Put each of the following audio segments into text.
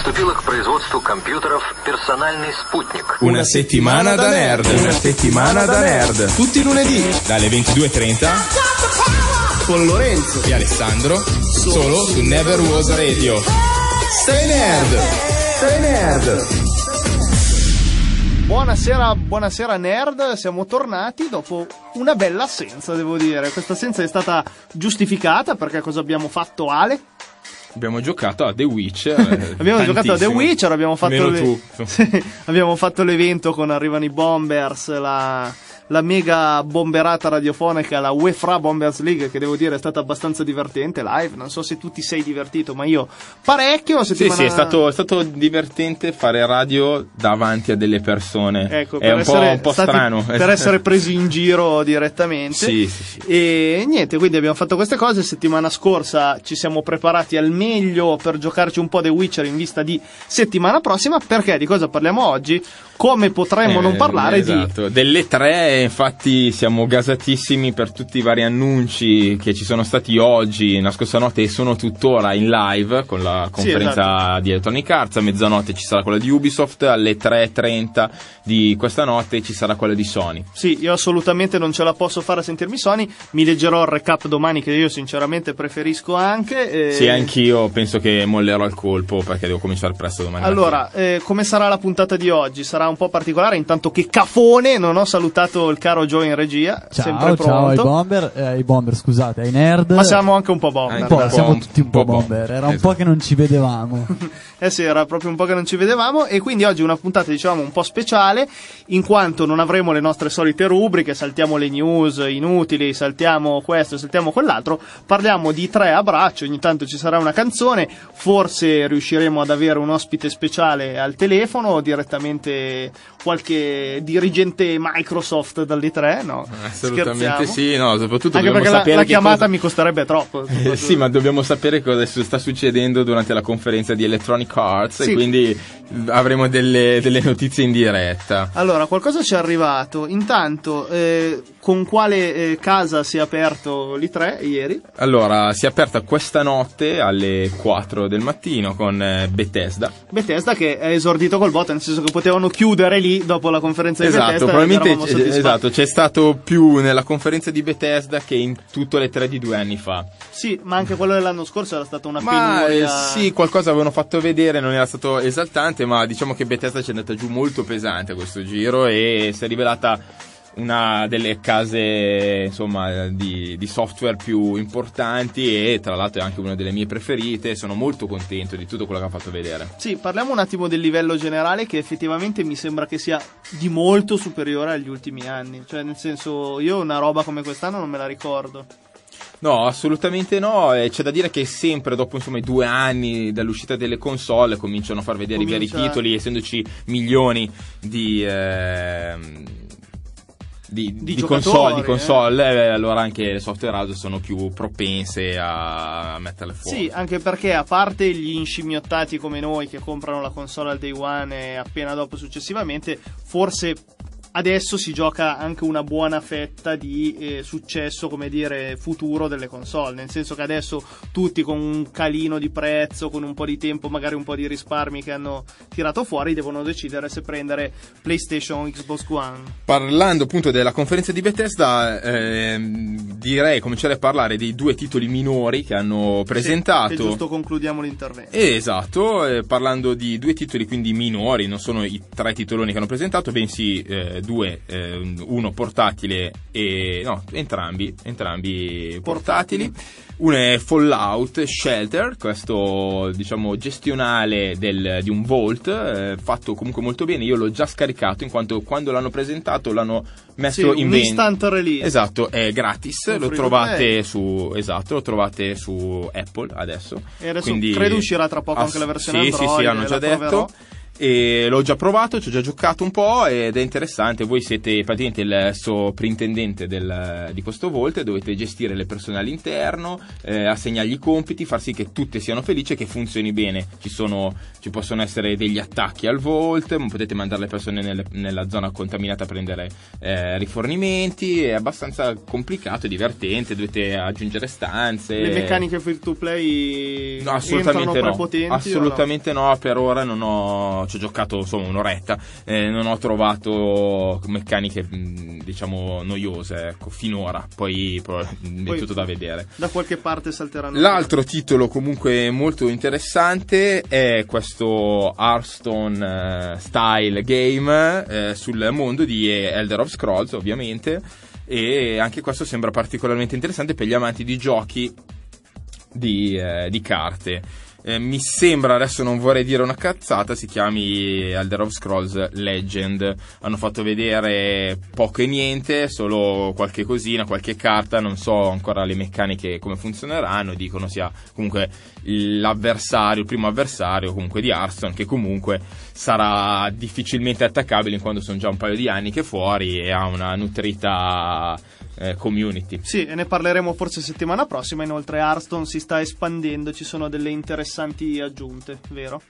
приступила к производству компьютеров «Персональный спутник». Una settimana da nerd. Una settimana da nerd. Tutti i lunedì dalle 22.30 con Lorenzo e Alessandro solo su Never Was Radio. Stay nerd. Stay nerd. Buonasera, buonasera nerd, siamo tornati dopo una bella assenza, devo dire. Questa assenza è stata giustificata perché cosa abbiamo fatto Ale? Abbiamo giocato a The Witcher. abbiamo giocato a The Witcher, abbiamo fatto, le... sì, abbiamo fatto l'evento con Arrivano i Bombers, la la mega bomberata radiofonica, la UEFA Bombers League, che devo dire è stata abbastanza divertente live. Non so se tu ti sei divertito, ma io parecchio. Settimana... Sì, sì, è stato, è stato, divertente fare radio davanti a delle persone. Ecco, è un po', un po', strano. Per essere presi in giro direttamente. Sì, sì, sì. E niente, quindi abbiamo fatto queste cose. Settimana scorsa ci siamo preparati al meglio per giocarci un po' The Witcher in vista di settimana prossima. Perché di cosa parliamo oggi? Come potremmo eh, non parlare esatto. di... Delle tre infatti siamo gasatissimi per tutti i vari annunci che ci sono stati oggi, la scorsa notte e sono tuttora in live con la conferenza sì, esatto. di Electronic Arts, a mezzanotte ci sarà quella di Ubisoft, alle 3.30 di questa notte ci sarà quella di Sony. Sì, io assolutamente non ce la posso fare a sentirmi Sony, mi leggerò il recap domani che io sinceramente preferisco anche. E... Sì, anch'io penso che mollerò il colpo perché devo cominciare presto domani. Allora, eh, come sarà la puntata di oggi? Sarà un po' particolare, intanto che cafone, non ho salutato il caro Joe in regia, ciao, sempre pronto. Ciao ai bomber, eh, ai bomber scusate, ai nerd. Ma siamo anche un po' bomber. Un po', siamo tutti un, po', bomber, era esatto. un po' che non ci vedevamo. eh sì, era proprio un po' che non ci vedevamo e quindi oggi una puntata diciamo un po' speciale in quanto non avremo le nostre solite rubriche, saltiamo le news inutili, saltiamo questo, saltiamo quell'altro, parliamo di tre a braccio, ogni tanto ci sarà una canzone, forse riusciremo ad avere un ospite speciale al telefono o direttamente qualche dirigente Microsoft dall'E3, no? Assolutamente sì, no, soprattutto Anche perché la, la chiamata cosa... mi costerebbe troppo. Eh, sì, ma dobbiamo sapere cosa sta succedendo durante la conferenza di Electronic Arts sì. e quindi avremo delle, delle, notizie in diretta. Allora, qualcosa ci è arrivato. Intanto, eh, con quale eh, casa si è aperto l'I3 ieri? Allora, si è aperta questa notte alle 4 del mattino con eh, Bethesda. Bethesda che è esordito col voto, nel senso che potevano chiudere lì dopo la conferenza esatto, di Bethesda. Probabilmente c- esatto, c'è stato più nella conferenza di Bethesda che in tutte le tre di due anni fa. Sì, ma anche quello dell'anno scorso era stata una ma, penuria. Eh, sì, qualcosa avevano fatto vedere, non era stato esaltante, ma diciamo che Bethesda ci è andata giù molto pesante a questo giro e si è rivelata una delle case insomma, di, di, software più importanti e tra l'altro è anche una delle mie preferite. Sono molto contento di tutto quello che ha fatto vedere. Sì, parliamo un attimo del livello generale che effettivamente mi sembra che sia di molto superiore agli ultimi anni. Cioè, nel senso, io una roba come quest'anno non me la ricordo. No, assolutamente no. C'è da dire che sempre dopo insomma, i due anni dall'uscita delle console cominciano a far vedere Comincia... i veri titoli, essendoci milioni di. Eh, di, di, di console, di console eh? allora anche le software house sono più propense a metterle fuori. Sì, anche perché a parte gli inscimmiottati come noi che comprano la console al day one e appena dopo successivamente, forse adesso si gioca anche una buona fetta di eh, successo, come dire, futuro delle console, nel senso che adesso tutti con un calino di prezzo, con un po' di tempo, magari un po' di risparmi che hanno tirato fuori, devono decidere se prendere PlayStation o Xbox One. Parlando appunto della conferenza di Bethesda, eh, direi cominciare a parlare dei due titoli minori che hanno presentato. Sì, giusto concludiamo l'intervento. Eh, esatto, eh, parlando di due titoli quindi minori, non sono i tre titoloni che hanno presentato, bensì eh, due, eh, uno portatile e no, entrambi, entrambi portatili. Uno è Fallout Shelter, questo diciamo gestionale del, di un vault, eh, fatto comunque molto bene. Io l'ho già scaricato in quanto quando l'hanno presentato l'hanno messo sì, in vendita. instant release. Esatto, è gratis, lo trovate, su, esatto, lo trovate su Apple adesso. E adesso Quindi, credo uscirà tra poco ass- anche la versione sì, Android. Sì, sì, hanno già detto. Proverò e l'ho già provato, ci ho già giocato un po' ed è interessante. Voi siete praticamente il soprintendente del, di questo Vault, dovete gestire le persone all'interno, eh, assegnargli i compiti, far sì che tutte siano felici e che funzioni bene. Ci, sono, ci possono essere degli attacchi al Vault, potete mandare le persone nelle, nella zona contaminata a prendere eh, rifornimenti, è abbastanza complicato e divertente, dovete aggiungere stanze. Le meccaniche free to play no, assolutamente no. prepotenti? Assolutamente no? no, per ora non ho ci ho giocato insomma un'oretta, eh, non ho trovato meccaniche diciamo noiose, ecco, finora, poi, poi è tutto da vedere. Da qualche parte salteranno. L'altro titolo comunque molto interessante è questo Hearthstone uh, style game eh, sul mondo di Elder of Scrolls, ovviamente, e anche questo sembra particolarmente interessante per gli amanti di giochi di, eh, di carte eh, mi sembra, adesso non vorrei dire una cazzata, si chiami Elder of Scrolls Legend. Hanno fatto vedere poco e niente, solo qualche cosina, qualche carta, non so ancora le meccaniche come funzioneranno, dicono sia comunque l'avversario, il primo avversario comunque di Hearthstone, che comunque sarà difficilmente attaccabile in quanto sono già un paio di anni che fuori e ha una nutrita eh, community. Sì, e ne parleremo forse settimana prossima. Inoltre, Hearthstone si sta espandendo, ci sono delle interessanti aggiunte, vero?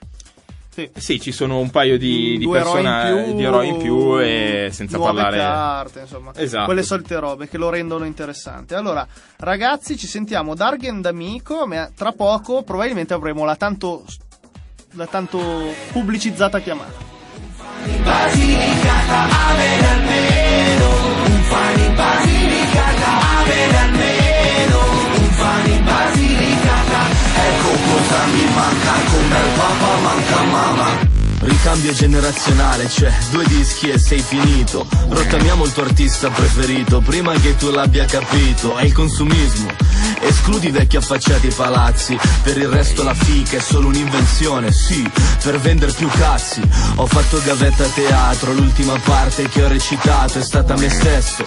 Sì. sì, ci sono un paio di, di, persona- di eroi in più e senza parlare carte, insomma, esatto. quelle solite robe che lo rendono interessante. Allora, ragazzi, ci sentiamo Dargen d'amico, ma tra poco probabilmente avremo la tanto, la tanto pubblicizzata chiamata. Basilicata, avere almeno un fan in Basilicata, avere almeno un fan in Basilicata. Ecco cosa mi manca, come il papà manca mamma. Ricambio generazionale, cioè due dischi e sei finito. Rottamiamo il tuo artista preferito Prima che tu l'abbia capito. È il consumismo. Escludi vecchi affacciati palazzi. Per il resto la fica è solo un'invenzione Sì, per vendere più cazzi. Ho fatto gavetta a teatro L'ultima parte che ho recitato è stata me stesso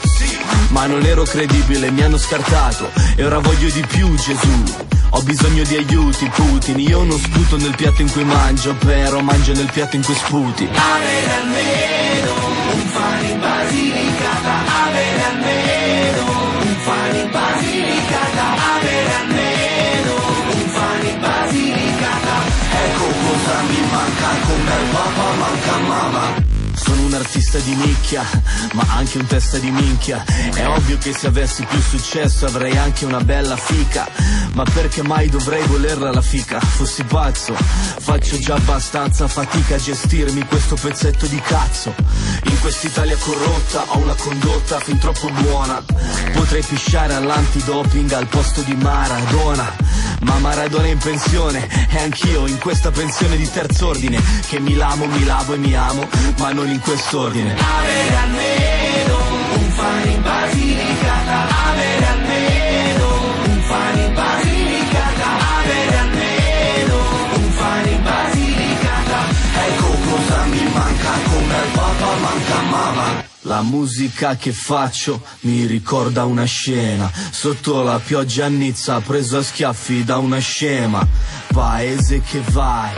Ma non ero credibile, mi hanno scartato. E ora voglio di più Gesù ho bisogno di aiuti, Putin. Io non sputo nel piatto in cui mangio Però mangio nel piatto in cui sputi. Avere almeno un fan in Basilicata Avere almeno un fan in Basilicata Avere almeno un fan in Basilicata Ecco cosa mi manca Come il papà manca mamma artista di nicchia, ma anche un testa di minchia. È ovvio che se avessi più successo avrei anche una bella fica. Ma perché mai dovrei volerla la fica? Fossi pazzo, faccio già abbastanza fatica a gestirmi questo pezzetto di cazzo. In quest'Italia corrotta ho una condotta fin troppo buona. Potrei pisciare all'antidoping al posto di Maradona. Ma Maradona è in pensione e anch'io in questa pensione di terzo ordine. Che mi lamo, mi lavo e mi amo, ma non in quest'ordine. Avere almeno un fan in Basilicata, avere almeno un fan in Basilicata, avere almeno un fan in Basilicata. Ecco cosa mi manca, come al papà manca mamma. La musica che faccio mi ricorda una scena. Sotto la pioggia a Nizza preso a schiaffi da una scema. Paese che vai,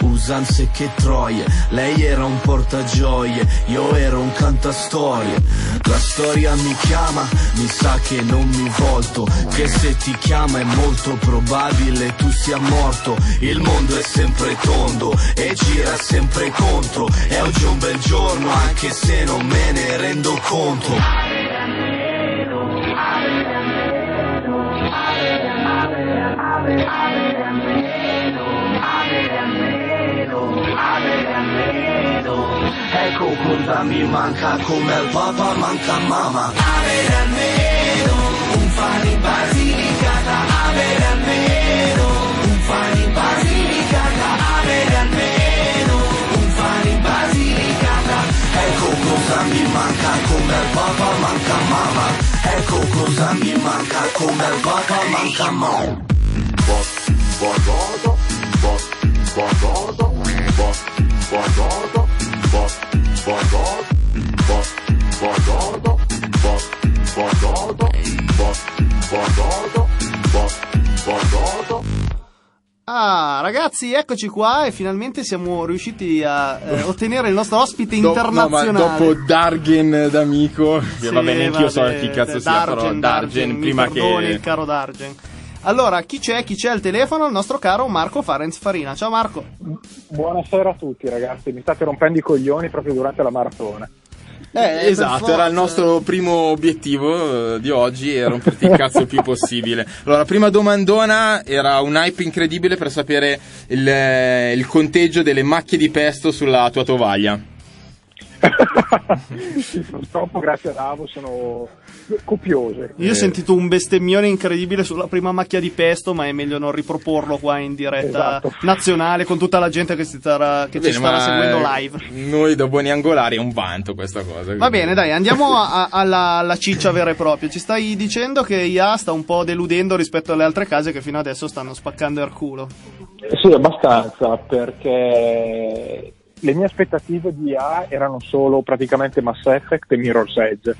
usanze che troie. Lei era un portagioie, io ero un cantastorie. La storia mi chiama, mi sa che non mi volto. Che se ti chiama è molto probabile tu sia morto. Il mondo è sempre tondo e gira sempre contro. E oggi è un bel giorno anche se non me ne rendo conto. Ecco cosa mi manca come al papa manca mamma Avere almeno un fan in Basilicata Avere almeno mi manca come al papa manca mamma Ecco cosa mi manca come al papa manca mamma Badada, badada, badada, Ah, Ragazzi, eccoci qua e finalmente siamo riusciti a eh, ottenere il nostro ospite Do- internazionale. No, ma dopo Dargen d'amico, Sì, va bene, anch'io so chi cazzo sia, Dargen, però Dargen, Dargen, prima mi perdoni, che... il caro Dargen. Allora, chi c'è? Chi c'è al telefono? Il nostro caro Marco Farenz Farina. Ciao Marco. Buonasera a tutti ragazzi, mi state rompendo i coglioni proprio durante la maratona. Eh, esatto, era il nostro primo obiettivo eh, di oggi, è romperti il cazzo il più possibile. Allora, prima domandona era un hype incredibile per sapere il, eh, il conteggio delle macchie di pesto sulla tua tovaglia. Sì, purtroppo grazie ad Avo sono copiose. Io ho Eh. sentito un bestemmione incredibile sulla prima macchia di pesto, ma è meglio non riproporlo qua in diretta Esatto. nazionale con tutta la gente che, si starà, che ci Bene, starà ma, seguendo live. Noi da buoni angolari è un vanto questa cosa. Va bene, dai, andiamo a- a- alla, alla ciccia vera e propria. Ci stai dicendo che IA sta un po' deludendo rispetto alle altre case che fino adesso stanno spaccando il culo. Sì, abbastanza, perché le mie aspettative di A erano solo praticamente Mass Effect e Mirror's Edge.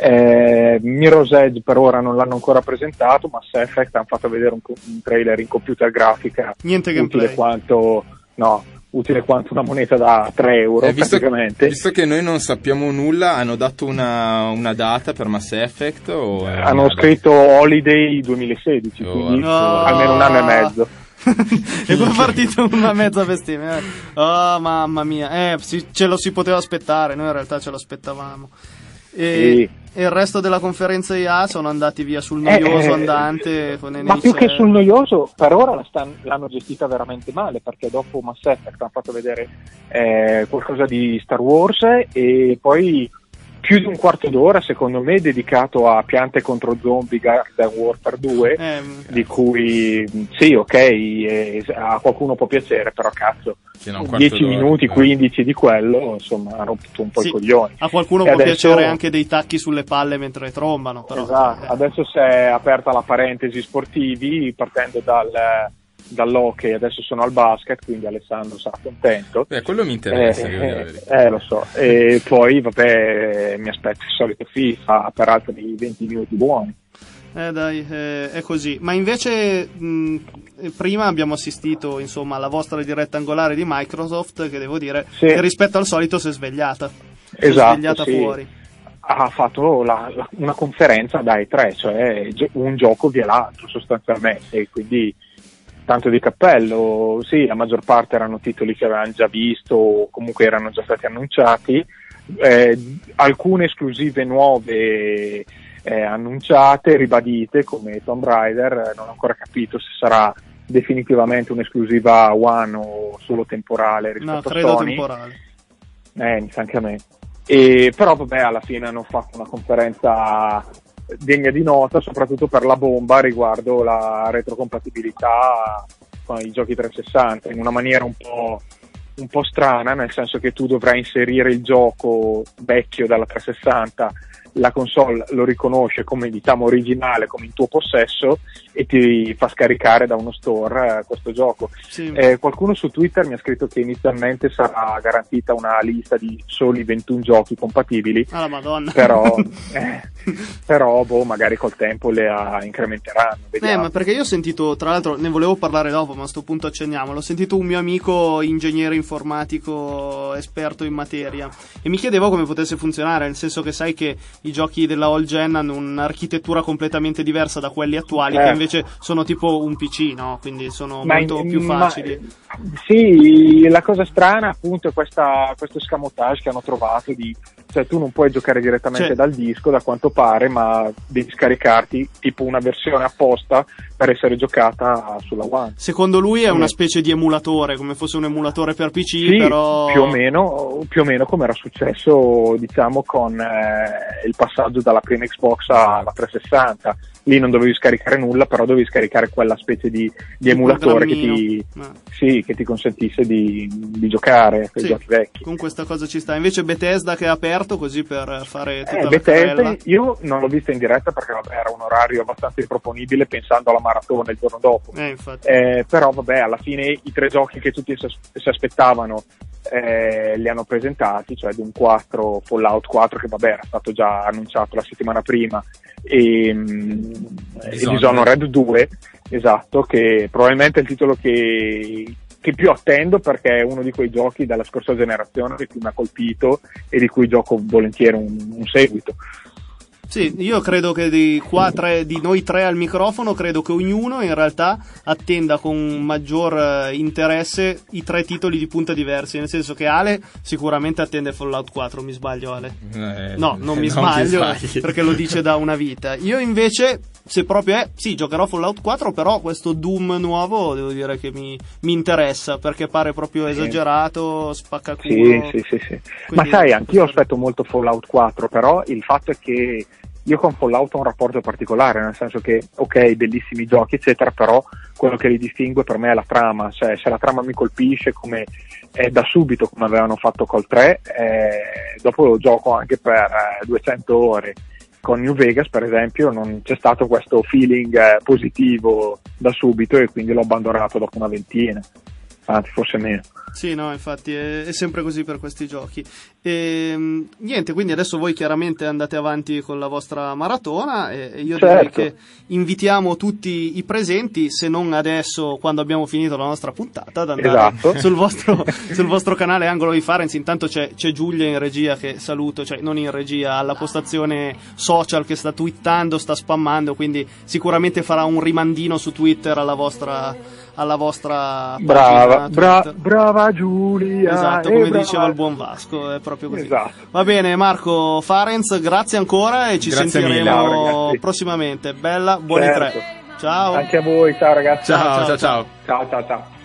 Eh, Mirror's Edge per ora non l'hanno ancora presentato, Mass Effect hanno fatto vedere un, un trailer in computer grafica Niente utile gameplay. quanto, no, utile quanto una moneta da 3 euro Eh, visto, praticamente. visto che noi non sappiamo nulla, hanno dato una, una data per Mass Effect? Hanno scritto Holiday 2016, Oh, quindi no. almeno un anno e mezzo. e poi è partita una mezza bestemmia. eh. Oh, mamma mia. Eh, sì, ce lo si poteva aspettare, noi in realtà ce lo aspettavamo. E, e il resto della conferenza IA sono andati via sul noioso Eh, andante con Ma più che Cell. sul noioso, per ora la stan- l'hanno gestita veramente male perché dopo Mass Effect hanno fatto vedere eh, qualcosa di Star Wars e poi più di un quarto d'ora, secondo me, dedicato a piante contro zombie Garden Warfare 2. Ehm, Di cui sì, ok, eh, a qualcuno può piacere, però cazzo, Sì, no, un quarto 10 d'ora, minuti, eh. 15 di quello, insomma, hanno rotto un po' Sì. i coglioni. a qualcuno E può adesso- piacere anche dei tacchi sulle palle mentre trombano. Però, Esatto, eh. adesso si è aperta la parentesi sportivi partendo dal, dall'hockey, adesso sono al basket, quindi Alessandro sarà contento. Beh, quello mi interessa, Eh, eh, eh, lo so, e poi vabbè mi aspetto il solito FIFA per altri 20 minuti buoni. Eh dai, eh, è così. Ma invece mh, eh, prima abbiamo assistito insomma alla vostra diretta angolare di Microsoft che devo dire Sì. che rispetto al solito si è svegliata. Si è Esatto, svegliata sì. fuori. Ha fatto la- la- una conferenza da E3, cioè un gioco via l'altro sostanzialmente, e quindi tanto di cappello, sì, la maggior parte erano titoli che avevamo già visto o comunque erano già stati annunciati, eh, alcune esclusive nuove eh, annunciate, ribadite come Tomb Raider, eh, non ho ancora capito se sarà definitivamente un'esclusiva One o solo temporale rispetto No, a credo Sony. temporale. Eh, mi sa anche a me. E, però vabbè, alla fine hanno fatto una conferenza degna di nota, soprattutto per la bomba riguardo la retrocompatibilità con i giochi 360, in una maniera un po', un po' strana, nel senso che tu dovrai inserire il gioco vecchio dalla 360 la console lo riconosce come diciamo originale, come in tuo possesso e ti fa scaricare da uno store eh, questo gioco. Sì. Eh, qualcuno su Twitter mi ha scritto che inizialmente sarà garantita una lista di soli 21 giochi compatibili, Ah, la madonna. però, eh, però boh, magari col tempo le ah, incrementeranno. Eh, Vediamo. ma perché io ho sentito, tra l'altro ne volevo parlare dopo, ma a sto punto accenniamo. L'ho sentito un mio amico ingegnere informatico esperto in materia e mi chiedevo come potesse funzionare, nel senso che sai che i giochi della all gen hanno un'architettura completamente diversa da quelli attuali, Eh. che invece sono tipo un PC, no? Quindi sono Ma molto più ma- facili. sì, la cosa strana appunto è questa, questo scamotage che hanno trovato di cioè tu non puoi giocare direttamente Cioè- dal disco da quanto pare, ma devi scaricarti tipo una versione apposta per essere giocata sulla One. Secondo lui è Sì. una specie di emulatore, come fosse un emulatore per PC, Sì, però... più o meno, più o meno come era successo diciamo con eh, il passaggio dalla prima Xbox alla 360 lì non dovevi scaricare nulla però dovevi scaricare quella specie di, di emulatore che ti, Eh. sì, che ti consentisse di, di giocare a quei Sì, giochi vecchi con questa cosa ci sta. Invece Bethesda che ha aperto così per fare tutta Eh, Bethesda, carrella. io non l'ho vista in diretta perché vabbè, era un orario abbastanza improponibile pensando alla maratona il giorno dopo Eh. Eh, però vabbè, alla fine i tre giochi che tutti si aspettavano eh, li hanno presentati, cioè Doom 4, Fallout 4 che vabbè era stato già annunciato la settimana prima e, mm, e Dishonored. Dishonored 2 esatto, che probabilmente è il titolo che, che più attendo perché è uno di quei giochi della scorsa generazione che più mi ha colpito e di cui gioco volentieri un, un seguito. Sì, io credo che di, qua tre, di noi tre al microfono, credo che ognuno in realtà attenda con maggior eh, interesse i tre titoli di punta diversi, nel senso che Ale sicuramente attende Fallout 4, mi sbaglio Ale? Eh, no, non mi sbaglio perché lo dice da una vita. Io invece, se proprio è, sì, giocherò Fallout 4, però questo Doom nuovo devo dire che mi, mi interessa perché pare proprio esagerato, spaccaculo. Sì, sì, sì, sì. Ma sai, anch'io aspetto molto Fallout 4, però il fatto è che io con Fallout ho un rapporto particolare, nel senso che, ok, bellissimi giochi, eccetera, però quello che li distingue per me è la trama, cioè se la trama mi colpisce come è da subito, come avevano fatto col 3, eh, dopo lo gioco anche per eh, 200 ore. Con New Vegas, per esempio, non c'è stato questo feeling eh, positivo da subito e quindi l'ho abbandonato dopo una ventina, anzi forse meno. Sì, no, infatti è, è, sempre così per questi giochi. E, ehm, niente, quindi adesso voi chiaramente andate avanti con la vostra maratona e, e io certo. direi che invitiamo tutti i presenti, se non adesso quando abbiamo finito la nostra puntata, ad andare esatto. sul, vostro, sul, vostro, canale Angolo di Farenz. Intanto c'è, c'è, Giulia in regia che saluto, cioè non in regia, alla postazione social che sta twittando, sta spammando, quindi sicuramente farà un rimandino su Twitter alla vostra alla vostra brava, bra- brava Giulia. Esatto, come diceva il buon Vasco, è proprio così. Esatto. Va bene, Marco Farenz, grazie ancora e ci grazie sentiremo mille, prossimamente. Bella, buoni certo. tre. Ciao. Anche a voi, ciao ragazzi. Ciao, ciao, ciao. Ciao, ciao, ciao.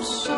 so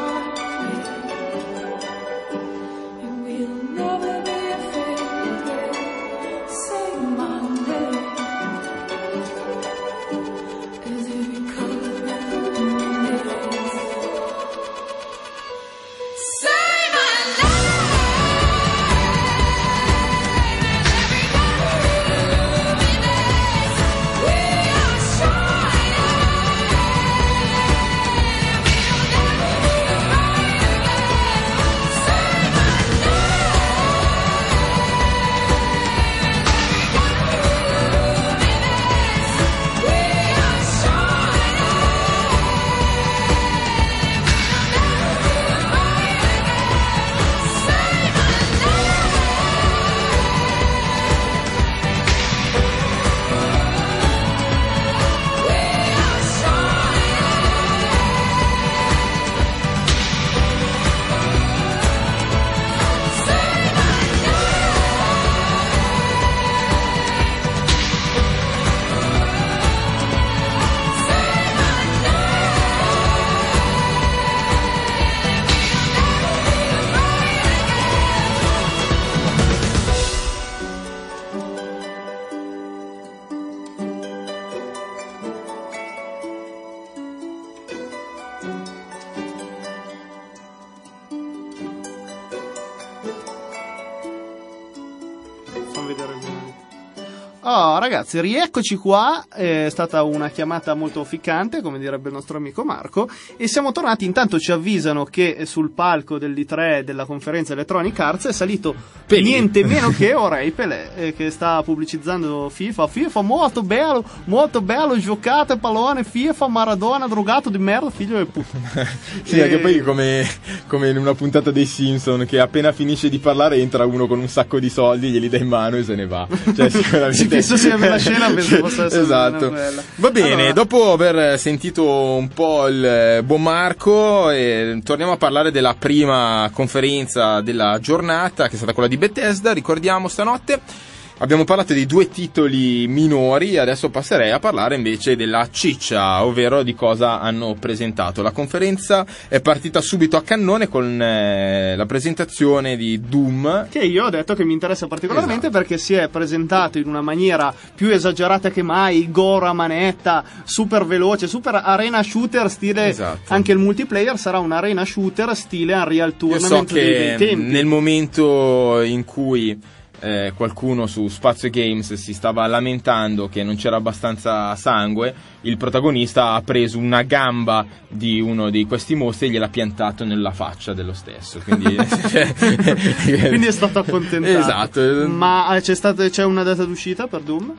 ragazzi, rieccoci qua. È stata una chiamata molto ficcante, come direbbe il nostro amico Marco. E siamo tornati. Intanto ci avvisano che sul palco dell'I3 della conferenza Electronic Arts è salito Pelé. niente meno che Orei Pelé, eh, che sta pubblicizzando FIFA. FIFA molto bello, molto bello, giocate pallone, FIFA, Maradona, drogato di merda, figlio del puttana. Sì, E- anche poi come, come in una puntata dei Simpson che appena finisce di parlare entra uno con un sacco di soldi, glieli dà in mano e se ne va. Cioè, sicuramente... Sì, penso sia la scena, penso possa essere Esatto. quella. Va bene, Allora- dopo aver sentito un po' il eh, buon Marco, eh, torniamo a parlare della prima conferenza della giornata, che è stata quella di Bethesda, ricordiamo stanotte. Abbiamo parlato di due titoli minori, adesso passerei a parlare invece della ciccia, ovvero di cosa hanno presentato. La conferenza è partita subito a cannone con eh, la presentazione di Doom. Che io ho detto che mi interessa particolarmente Esatto. perché si è presentato in una maniera più esagerata che mai, gore a manetta, super veloce, super arena shooter stile Esatto. anche il multiplayer sarà un arena shooter stile Unreal Io Tournament so dei, dei che tempi. nel momento in cui eh, qualcuno su Spazio Games si stava lamentando che non c'era abbastanza sangue, il protagonista ha preso una gamba di uno di questi mostri e gliel'ha piantato nella faccia dello stesso. Quindi, Quindi è stato accontentato. Esatto. Ma eh, c'è, stata- c'è una data d'uscita per Doom?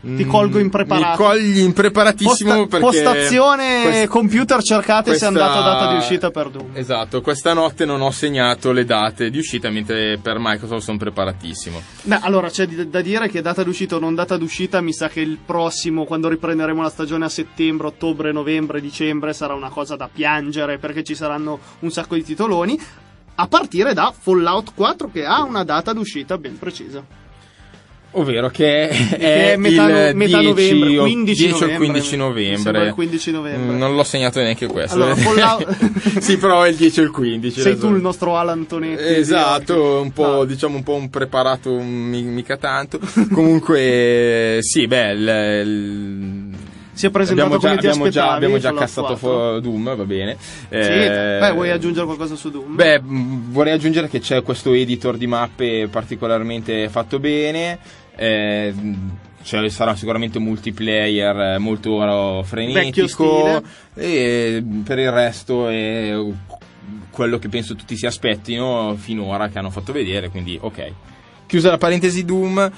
Ti Mm, colgo impreparato. Mi cogli impreparatissimo Posta- perché postazione quest- computer cercate se è questa- andata data di uscita per Doom. Esatto, questa notte non ho segnato le date di uscita, mentre per Microsoft sono preparatissimo. Beh, allora c'è di- da dire che data d'uscita o non data d'uscita, mi sa che il prossimo, quando riprenderemo la stagione a settembre, ottobre, novembre, dicembre, sarà una cosa da piangere perché ci saranno un sacco di titoloni. A partire da Fallout 4 che ha una data d'uscita ben precisa. Ovvero che è, Che è metà il metà 10 novembre, o- 15 10 o il novembre, 15 mi novembre. sembra il 15 novembre. Mm, Non l'ho segnato neanche questo. Allora, Fallout- sì, però è il 10 o il 15. Sei tu il nostro Alan Tonetti. di Esatto, un po', No. diciamo un po' un preparato, mi- mica tanto. Comunque, sì, beh, il- il- Si è presentato abbiamo già, abbiamo già, abbiamo già cassato 4. fu- Doom, va bene. Sì, Eh, beh, vuoi aggiungere qualcosa su Doom? Beh, mh, vorrei aggiungere che c'è questo editor di mappe particolarmente fatto bene. Eh, cioè, sarà sicuramente un multiplayer eh, molto frenetico. E per il resto è quello che penso tutti si aspettino finora che hanno fatto vedere. Quindi, ok. Chiusa la parentesi Doom,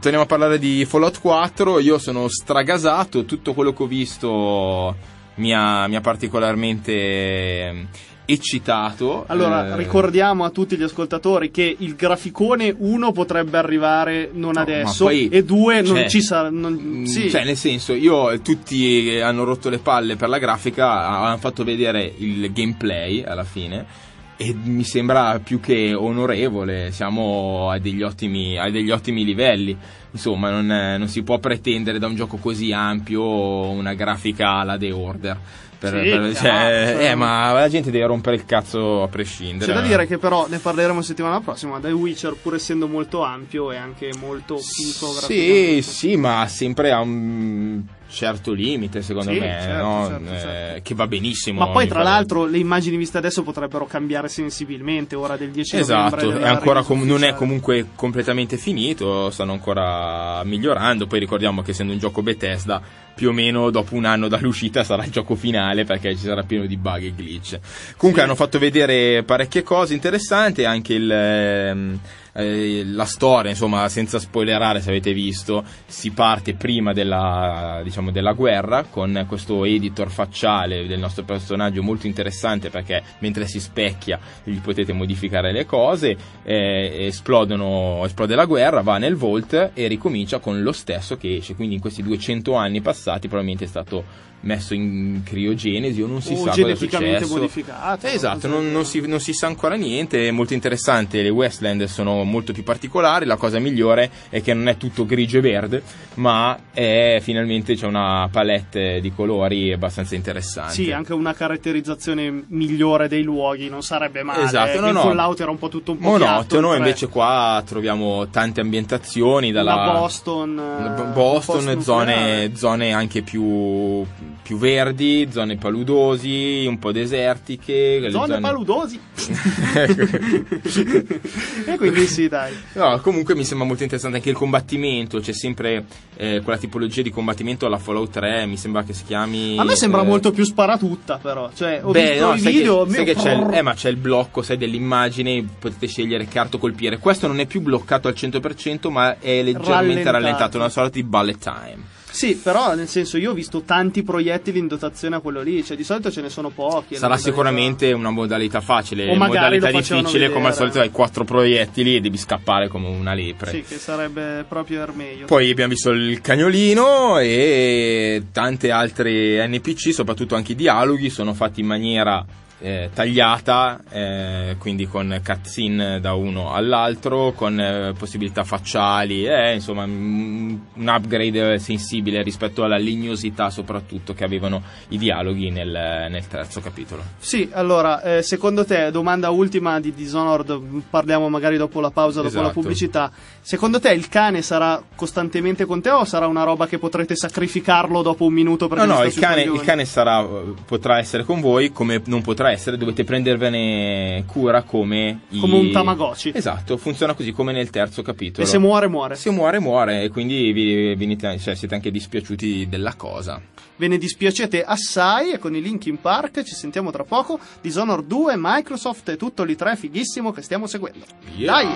torniamo a parlare di Fallout 4. Io sono stragasato, tutto quello che ho visto mi ha, mi ha particolarmente eccitato. Allora, Eh, ricordiamo a tutti gli ascoltatori che il graficone 1 potrebbe arrivare non No, adesso poi, e 2 non cioè, ci sarà. non- mm, sì. Cioè, nel senso, io tutti hanno rotto le palle per la grafica, hanno fatto vedere il gameplay alla fine. E mi sembra più che onorevole, siamo a degli ottimi, a degli ottimi livelli. Insomma, non, non si può pretendere da un gioco così ampio una grafica alla The Order. Per- Sì, per- chiaro, cioè, cioè- eh, ma la gente deve rompere il cazzo a prescindere. C'è da dire che però ne parleremo settimana prossima. The Witcher, pur essendo molto ampio, è anche molto fico Sì, sì, ma sempre a un certo limite, secondo Sì, me, certo, no? certo, Eh, certo. che va benissimo. Ma poi, tra pare. l'altro, le immagini viste adesso potrebbero cambiare sensibilmente. Ora del 10 Esatto, novembre. è com- non è comunque completamente finito, stanno ancora migliorando. Poi ricordiamo che essendo un gioco Bethesda, più o meno dopo un anno dall'uscita sarà il gioco finale perché ci sarà pieno di bug e glitch. Comunque hanno fatto vedere parecchie cose interessanti, anche il, ehm, eh, la storia, insomma, senza spoilerare se avete visto, si parte prima della, diciamo, della guerra con questo editor facciale del nostro personaggio molto interessante perché mentre si specchia gli potete modificare le cose, eh, esplodono, esplode la guerra, va nel Vault e ricomincia con lo stesso che esce, quindi in questi 200 anni passati probabilmente è stato messo in criogenesi o non si O sa cosa è successo. modificato. Esatto, Cosa non, non si, non si sa ancora niente, è molto interessante, le Westland sono molto più particolari, la cosa migliore è che non è tutto grigio e verde, ma è finalmente c'è una palette di colori abbastanza interessante. Sì, anche una caratterizzazione migliore dei luoghi non sarebbe male. Esatto, eh, no, no. Fallout era un po' tutto un po' monotono, invece qua troviamo tante ambientazioni dalla La Boston, eh, Boston, post-nucleare. zone, zone anche più, più verdi, zone paludosi, un po' desertiche. le Zone paludosi. e quindi sì, dai. No, comunque mi sembra molto interessante anche il combattimento, c'è sempre eh, quella tipologia di combattimento alla Fallout 3, mi sembra che si chiami... A me sembra eh, molto più sparatutta però, cioè ho Beh, visto no, i sai video... che, sai mio- che c'è, il, eh, ma c'è il blocco, sai, dell'immagine, potete scegliere carto colpire. Questo non è più bloccato al 100%, ma è leggermente Rallentato. rallentato, una sorta di bullet time. Sì, però nel senso io ho visto tanti proiettili in dotazione a quello lì, cioè di solito ce ne sono pochi. Sarà sicuramente una modalità facile, O modalità difficile, come al vedere. solito hai quattro proiettili e devi scappare come una lepre. Sì, che sarebbe proprio meglio. Poi abbiamo visto il cagnolino e tante altre NPC, soprattutto anche i dialoghi, sono fatti in maniera eh, tagliata, eh, quindi con cutscene da uno all'altro, con eh, possibilità facciali, eh, insomma mm, un upgrade sensibile rispetto alla lignosità soprattutto che avevano i dialoghi nel, nel terzo capitolo. Sì, allora, eh, secondo te, domanda ultima di Dishonored, parliamo magari dopo la pausa, dopo la Esatto. pubblicità. Secondo te il cane sarà costantemente con te o sarà una roba che potrete sacrificarlo dopo un minuto No, no, il cane, il cane sarà, potrà essere con voi, come non potrà essere, dovete prendervene cura come i- Come un Tamagotchi. Esatto, funziona così come nel terzo capitolo. E se muore, muore. Se muore, muore, e quindi vi, venite- cioè, siete anche dispiaciuti della cosa. Ve ne dispiacete assai e con i link in park ci sentiamo tra poco. Dishonored 2, Microsoft e tutto lì 3 fighissimo che stiamo seguendo. Yeah. Dai!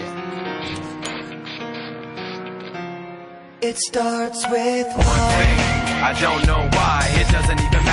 It starts with I don't know why, it doesn't even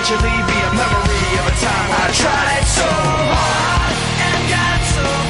eventually be a memory of a time I tried so hard and got so